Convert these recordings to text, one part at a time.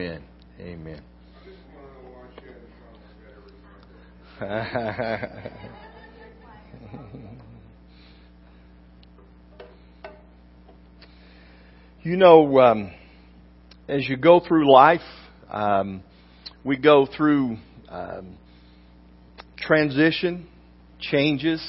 Amen. Amen. you know, um, as you go through life, um, we go through um, transition, changes.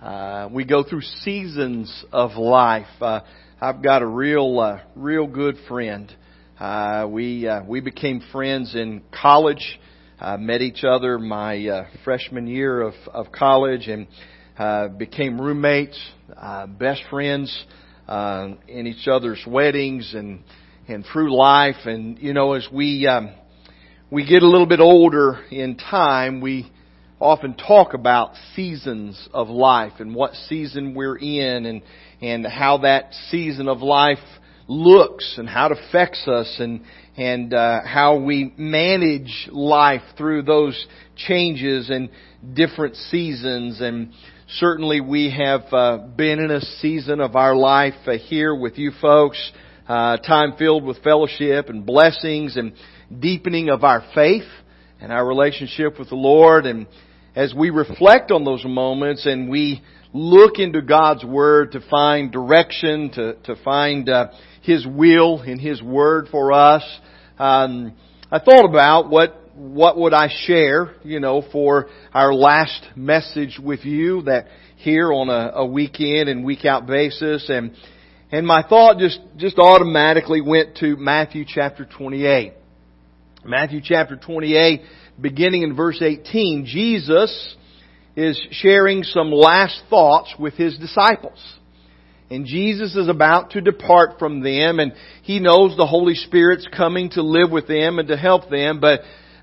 Uh, we go through seasons of life. Uh, I've got a real, uh, real good friend. Uh, we uh, we became friends in college. Uh, met each other my uh, freshman year of of college and uh, became roommates, uh, best friends uh, in each other's weddings and and through life. And you know, as we um, we get a little bit older in time, we often talk about seasons of life and what season we're in and, and how that season of life looks and how it affects us and, and uh, how we manage life through those changes and different seasons. And certainly we have uh, been in a season of our life uh, here with you folks, uh, time filled with fellowship and blessings and deepening of our faith and our relationship with the Lord and as we reflect on those moments and we look into God's Word to find direction, to, to find uh, His will in His Word for us, um, I thought about what what would I share, you know, for our last message with you that here on a, a and week out basis and and my thought just just automatically went to Matthew chapter 28. Matthew chapter 28 beginning in verse 18, Jesus is sharing some last thoughts with his disciples. And Jesus is about to depart from them and he knows the Holy Spirit's coming to live with them and to help them, but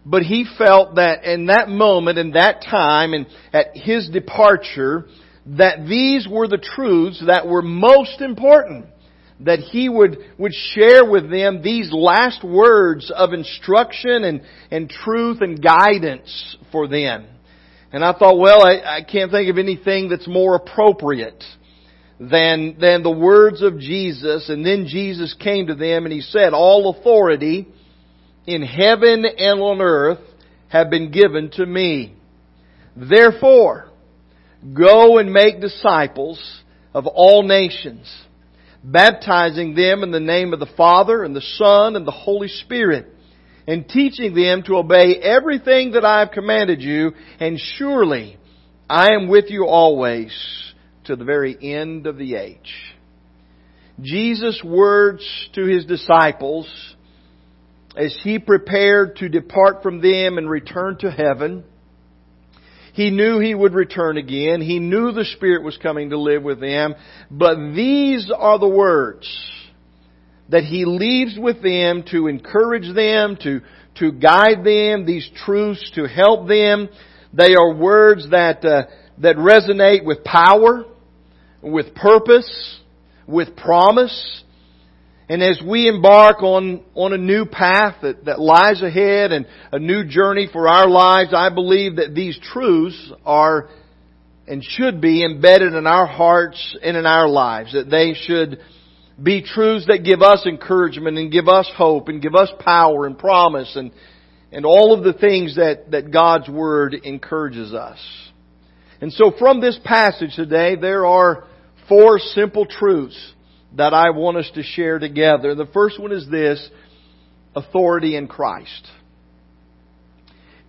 but he felt that in that moment, in that time, and at his departure, that these were the truths that were most important that he would, would share with them these last words of instruction and, and truth and guidance for them. And I thought, well, I, I can't think of anything that's more appropriate than, than the words of Jesus. And then Jesus came to them and he said, all authority in heaven and on earth have been given to me. Therefore, go and make disciples of all nations baptizing them in the name of the Father and the Son and the Holy Spirit, and teaching them to obey everything that I have commanded you, and surely I am with you always to the very end of the age. Jesus' words to his disciples as he prepared to depart from them and return to heaven he knew he would return again. He knew the Spirit was coming to live with them. But these are the words that he leaves with them to encourage them, to, to guide them, these truths to help them. They are words that, uh, that resonate with power, with purpose, with promise, and as we embark on, on a new path that, that lies ahead and a new journey for our lives, I believe that these truths are and should be embedded in our hearts and in our lives. That they should be truths that give us encouragement and give us hope and give us power and promise and, and all of the things that, that God's Word encourages us. And so from this passage today, there are four simple truths that I want us to share together. The first one is this authority in Christ.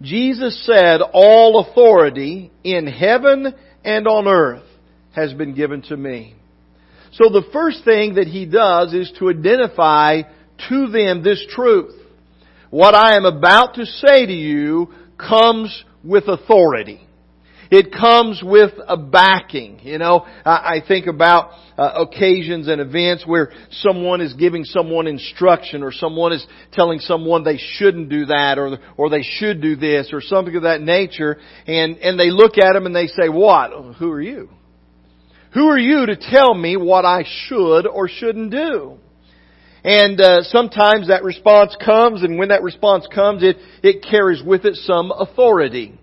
Jesus said, All authority in heaven and on earth has been given to me. So the first thing that he does is to identify to them this truth. What I am about to say to you comes with authority. It comes with a backing. You know, I, think about uh, occasions and events where someone is giving someone instruction or someone is telling someone they shouldn't do that or, or they should do this or something of that nature and, and they look at them and they say, what? Who are you? Who are you to tell me what I should or shouldn't do? And uh, sometimes that response comes, and when that response comes, it it carries with it some authority.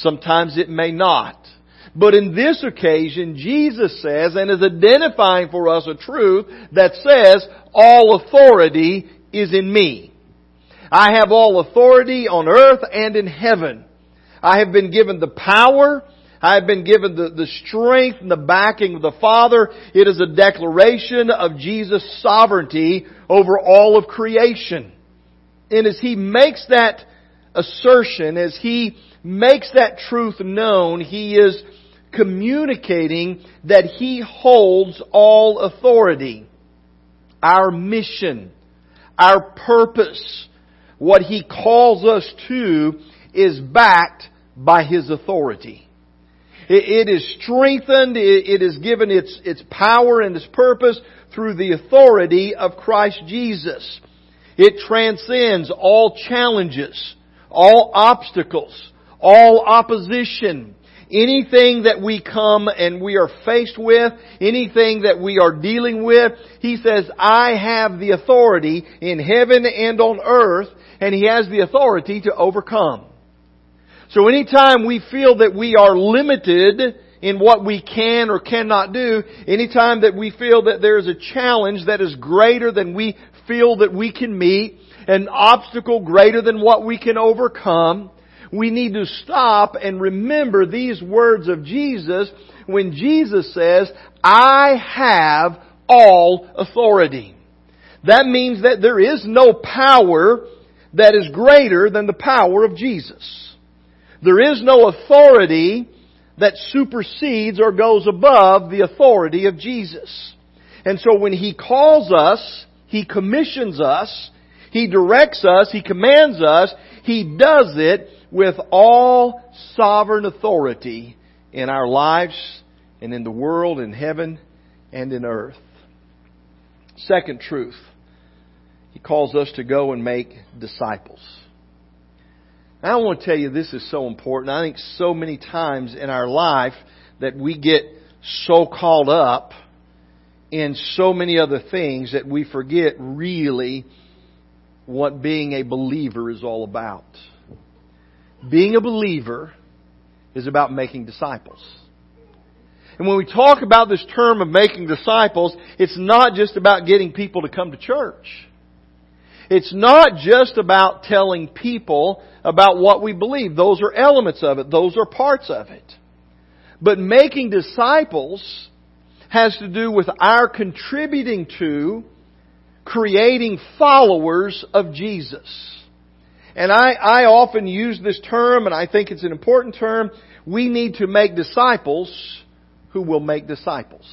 Sometimes it may not. But in this occasion, Jesus says and is identifying for us a truth that says, all authority is in me. I have all authority on earth and in heaven. I have been given the power. I have been given the, the strength and the backing of the Father. It is a declaration of Jesus' sovereignty over all of creation. And as He makes that assertion, as He makes that truth known, He is communicating that He holds all authority. Our mission, our purpose, what He calls us to is backed by His authority. It is strengthened, it is given its, its power and its purpose through the authority of Christ Jesus. It transcends all challenges, all obstacles, all opposition, anything that we come and we are faced with, anything that we are dealing with, He says, I have the authority in heaven and on earth, and He has the authority to overcome. So anytime we feel that we are limited in what we can or cannot do, anytime that we feel that there is a challenge that is greater than we feel that we can meet, an obstacle greater than what we can overcome, we need to stop and remember these words of Jesus when Jesus says, I have all authority. That means that there is no power that is greater than the power of Jesus. There is no authority that supersedes or goes above the authority of Jesus. And so when He calls us, He commissions us, He directs us, He commands us, He does it with all sovereign authority in our lives and in the world, in heaven and in earth. Second truth, He calls us to go and make disciples. I want to tell you this is so important. I think so many times in our life that we get so caught up in so many other things that we forget really what being a believer is all about. Being a believer is about making disciples. And when we talk about this term of making disciples, it's not just about getting people to come to church. It's not just about telling people about what we believe. Those are elements of it. Those are parts of it. But making disciples has to do with our contributing to creating followers of Jesus. And I, I often use this term, and I think it's an important term. We need to make disciples who will make disciples.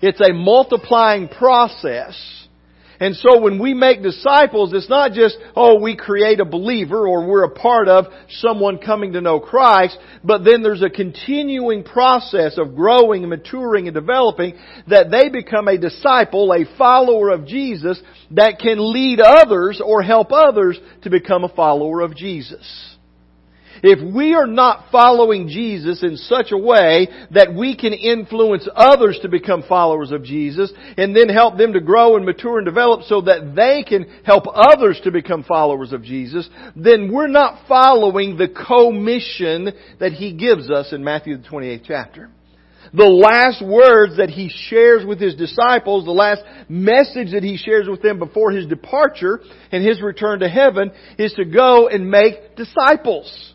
It's a multiplying process and so when we make disciples, it's not just, oh, we create a believer or we're a part of someone coming to know Christ, but then there's a continuing process of growing and maturing and developing that they become a disciple, a follower of Jesus that can lead others or help others to become a follower of Jesus. If we are not following Jesus in such a way that we can influence others to become followers of Jesus and then help them to grow and mature and develop so that they can help others to become followers of Jesus, then we're not following the commission that He gives us in Matthew the 28th chapter the last words that he shares with his disciples, the last message that he shares with them before his departure and his return to heaven is to go and make disciples.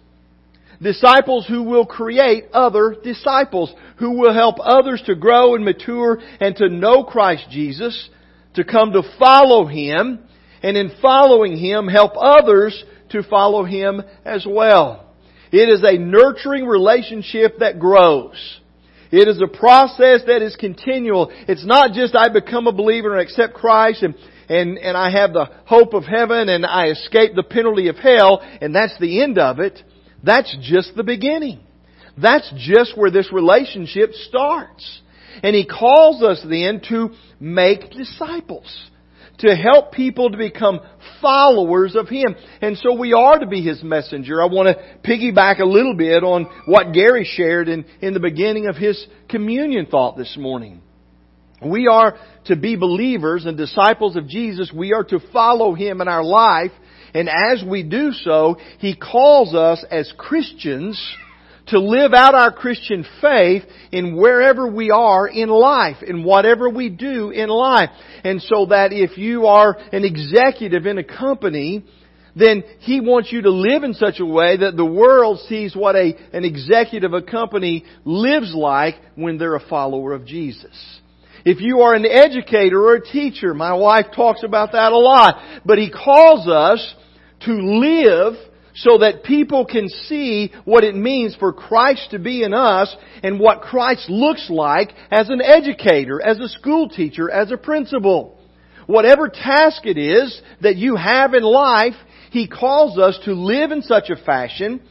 Disciples who will create other disciples, who will help others to grow and mature and to know Christ Jesus, to come to follow Him, and in following Him, help others to follow Him as well. It is a nurturing relationship that grows. It is a process that is continual. It's not just I become a believer and accept Christ and, and, and I have the hope of heaven and I escape the penalty of hell and that's the end of it. That's just the beginning. That's just where this relationship starts. And He calls us then to make disciples. To help people to become followers of Him. And so we are to be His messenger. I want to piggyback a little bit on what Gary shared in, in the beginning of his communion thought this morning. We are to be believers and disciples of Jesus. We are to follow Him in our life and as we do so, He calls us as Christians to live out our Christian faith in wherever we are in life, in whatever we do in life. And so that if you are an executive in a company, then He wants you to live in such a way that the world sees what a, an executive of a company lives like when they're a follower of Jesus. If you are an educator or a teacher, my wife talks about that a lot, but He calls us to live so that people can see what it means for Christ to be in us and what Christ looks like as an educator, as a school teacher, as a principal. Whatever task it is that you have in life, He calls us to live in such a fashion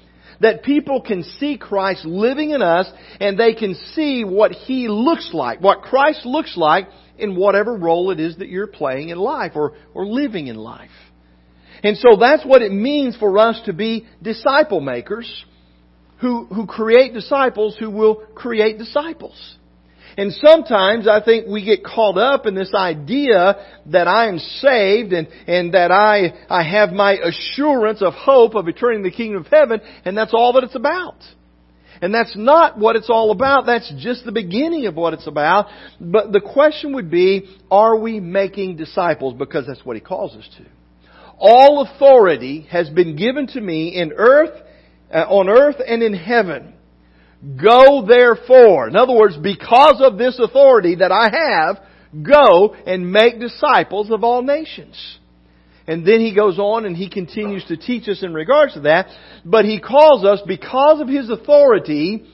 that people can see Christ living in us and they can see what He looks like, what Christ looks like in whatever role it is that you're playing in life or, or living in life. And so that's what it means for us to be disciple makers who, who create disciples who will create disciples. And sometimes I think we get caught up in this idea that I am saved and, and that I, I have my assurance of hope of returning to the kingdom of heaven, and that's all that it's about. And that's not what it's all about. That's just the beginning of what it's about. But the question would be, are we making disciples? Because that's what he calls us to. All authority has been given to me in earth, uh, on earth and in heaven. Go therefore. In other words, because of this authority that I have, go and make disciples of all nations. And then he goes on and he continues to teach us in regards to that. But he calls us, because of his authority,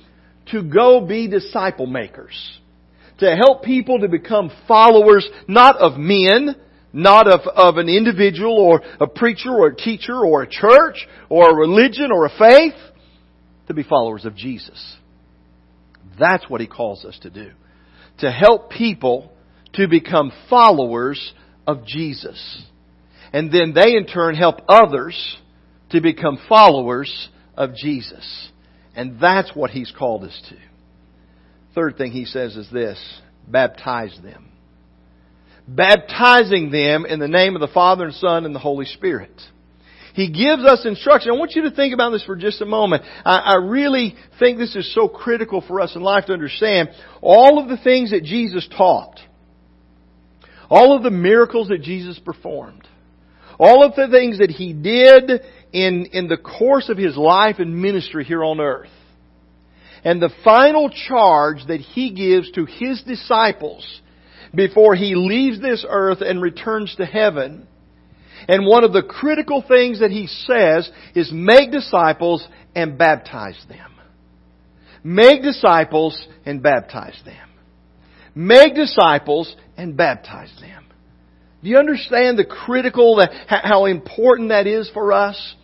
to go be disciple makers. To help people to become followers, not of men, not of, of an individual or a preacher or a teacher or a church or a religion or a faith, to be followers of Jesus. That's what he calls us to do. To help people to become followers of Jesus. And then they in turn help others to become followers of Jesus. And that's what he's called us to. Third thing he says is this baptize them baptizing them in the name of the Father and Son and the Holy Spirit. He gives us instruction. I want you to think about this for just a moment. I, I, really think this is so critical for us in life to understand all of the things that Jesus taught, all of the miracles that Jesus performed, all of the things that He did in, in the course of His life and ministry here on earth. And the final charge that He gives to His disciples before he leaves this earth and returns to heaven. And one of the critical things that he says is make disciples and baptize them. Make disciples and baptize them. Make disciples and baptize them. Do you understand the critical, how important that is for us?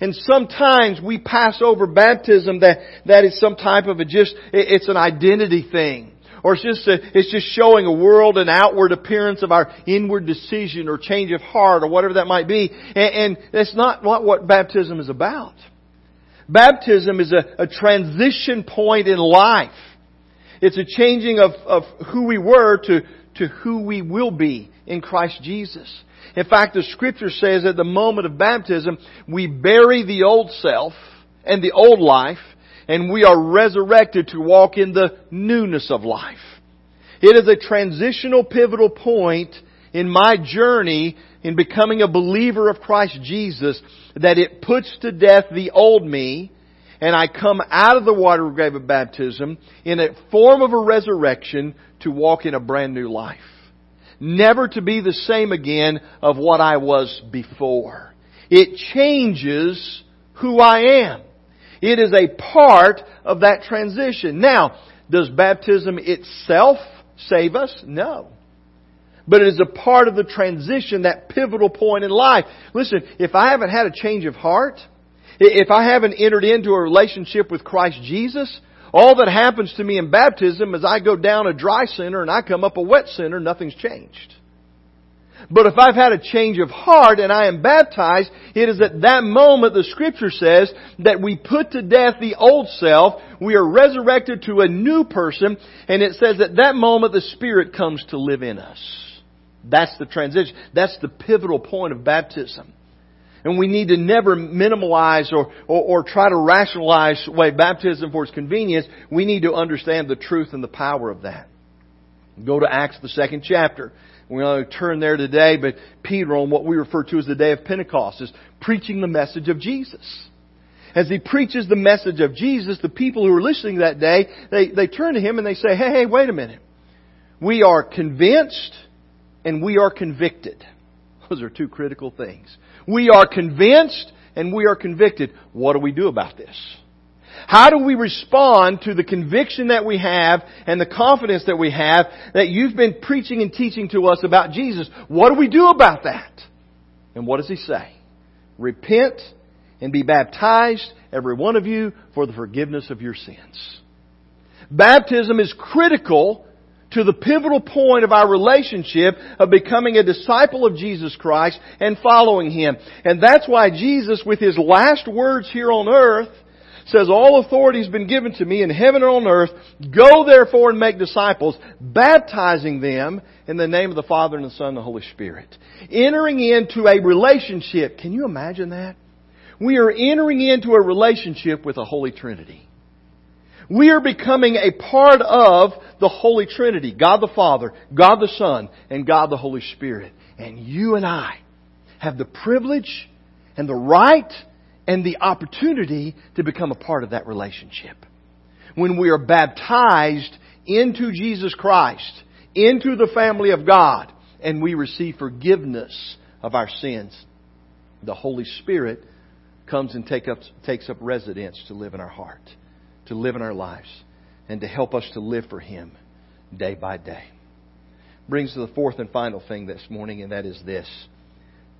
And sometimes we pass over baptism that, that is some type of a just, it's an identity thing or it's just, a, it's just showing a world and outward appearance of our inward decision or change of heart or whatever that might be. And, and that's not what baptism is about. Baptism is a, a transition point in life. It's a changing of, of who we were to, to who we will be in Christ Jesus. In fact, the scripture says at the moment of baptism, we bury the old self and the old life and we are resurrected to walk in the newness of life. It is a transitional pivotal point in my journey in becoming a believer of Christ Jesus that it puts to death the old me and I come out of the water grave of baptism in a form of a resurrection to walk in a brand new life. Never to be the same again of what I was before. It changes who I am. It is a part of that transition. Now, does baptism itself save us? No. But it is a part of the transition, that pivotal point in life. Listen, if I haven't had a change of heart, if I haven't entered into a relationship with Christ Jesus, all that happens to me in baptism is I go down a dry center and I come up a wet center, nothing's changed. But if I've had a change of heart and I am baptized, it is at that moment the scripture says that we put to death the old self, we are resurrected to a new person, and it says at that moment the Spirit comes to live in us. That's the transition. That's the pivotal point of baptism. And we need to never minimalize or, or, or try to rationalize way baptism for its convenience. We need to understand the truth and the power of that. Go to Acts, the second chapter. We're going to turn there today, but Peter, on what we refer to as the day of Pentecost, is preaching the message of Jesus. As he preaches the message of Jesus, the people who are listening that day, they, they turn to him and they say, hey, hey, wait a minute. We are convinced and we are convicted. Those are two critical things. We are convinced and we are convicted. What do we do about this? How do we respond to the conviction that we have and the confidence that we have that you've been preaching and teaching to us about Jesus? What do we do about that? And what does he say? Repent and be baptized, every one of you, for the forgiveness of your sins. Baptism is critical to the pivotal point of our relationship of becoming a disciple of Jesus Christ and following Him. And that's why Jesus, with His last words here on earth, says, All authority has been given to me in heaven and on earth. Go therefore and make disciples, baptizing them in the name of the Father and the Son and the Holy Spirit. Entering into a relationship. Can you imagine that? We are entering into a relationship with the Holy Trinity. We are becoming a part of the Holy Trinity. God the Father, God the Son, and God the Holy Spirit. And you and I have the privilege and the right and the opportunity to become a part of that relationship. When we are baptized into Jesus Christ, into the family of God, and we receive forgiveness of our sins, the Holy Spirit comes and take up, takes up residence to live in our heart, to live in our lives, and to help us to live for Him day by day. Brings to the fourth and final thing this morning, and that is this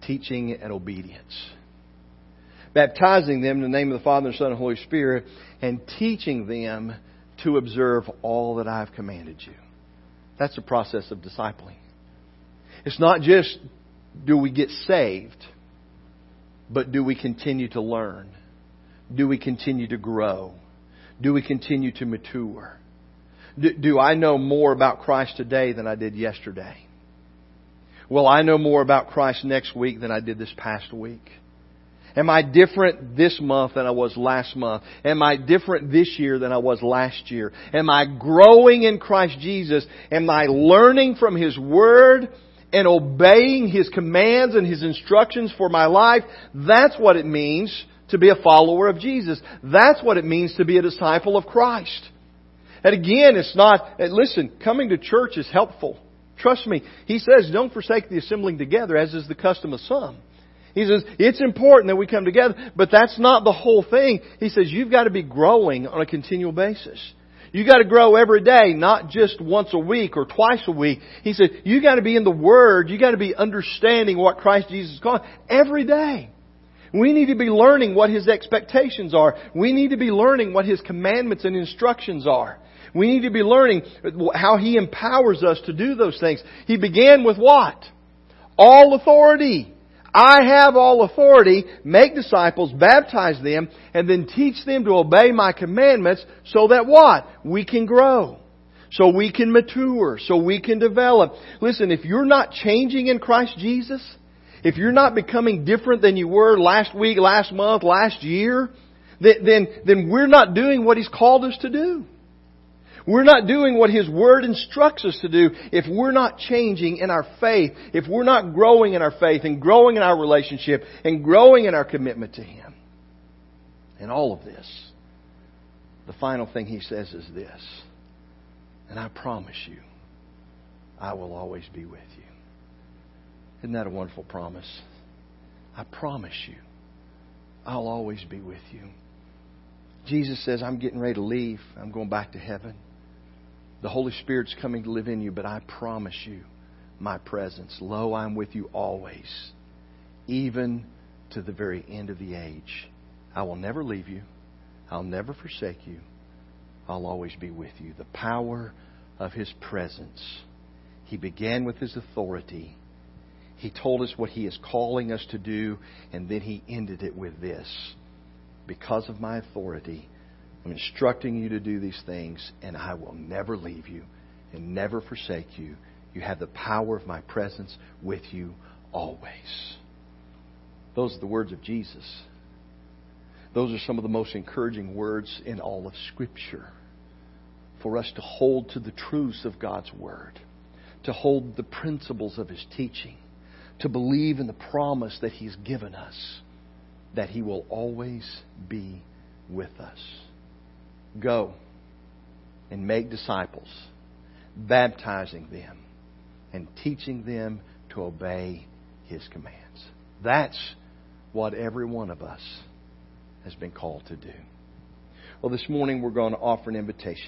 teaching and obedience baptizing them in the name of the Father, and Son, and Holy Spirit, and teaching them to observe all that I have commanded you. That's the process of discipling. It's not just do we get saved, but do we continue to learn? Do we continue to grow? Do we continue to mature? Do, do I know more about Christ today than I did yesterday? Will I know more about Christ next week than I did this past week? Am I different this month than I was last month? Am I different this year than I was last year? Am I growing in Christ Jesus? Am I learning from His Word and obeying His commands and His instructions for my life? That's what it means to be a follower of Jesus. That's what it means to be a disciple of Christ. And again, it's not, listen, coming to church is helpful. Trust me. He says, don't forsake the assembling together, as is the custom of some. He says, it's important that we come together, but that's not the whole thing. He says, you've got to be growing on a continual basis. You got to grow every day, not just once a week or twice a week. He said, you got to be in the Word. You got to be understanding what Christ Jesus is calling every day. We need to be learning what His expectations are. We need to be learning what His commandments and instructions are. We need to be learning how He empowers us to do those things. He began with what? All authority. I have all authority, make disciples, baptize them, and then teach them to obey my commandments so that what? We can grow. So we can mature. So we can develop. Listen, if you're not changing in Christ Jesus, if you're not becoming different than you were last week, last month, last year, then, then we're not doing what He's called us to do. We're not doing what His Word instructs us to do if we're not changing in our faith, if we're not growing in our faith and growing in our relationship and growing in our commitment to Him. And all of this, the final thing He says is this, and I promise you, I will always be with you. Isn't that a wonderful promise? I promise you, I'll always be with you. Jesus says, I'm getting ready to leave. I'm going back to heaven. The Holy Spirit's coming to live in you, but I promise you my presence. Lo, I'm with you always, even to the very end of the age. I will never leave you. I'll never forsake you. I'll always be with you. The power of His presence. He began with His authority. He told us what He is calling us to do, and then He ended it with this. Because of my authority, I'm instructing you to do these things, and I will never leave you and never forsake you. You have the power of my presence with you always. Those are the words of Jesus. Those are some of the most encouraging words in all of Scripture for us to hold to the truths of God's Word, to hold the principles of His teaching, to believe in the promise that He's given us that He will always be with us. Go and make disciples, baptizing them and teaching them to obey His commands. That's what every one of us has been called to do. Well, this morning we're going to offer an invitation.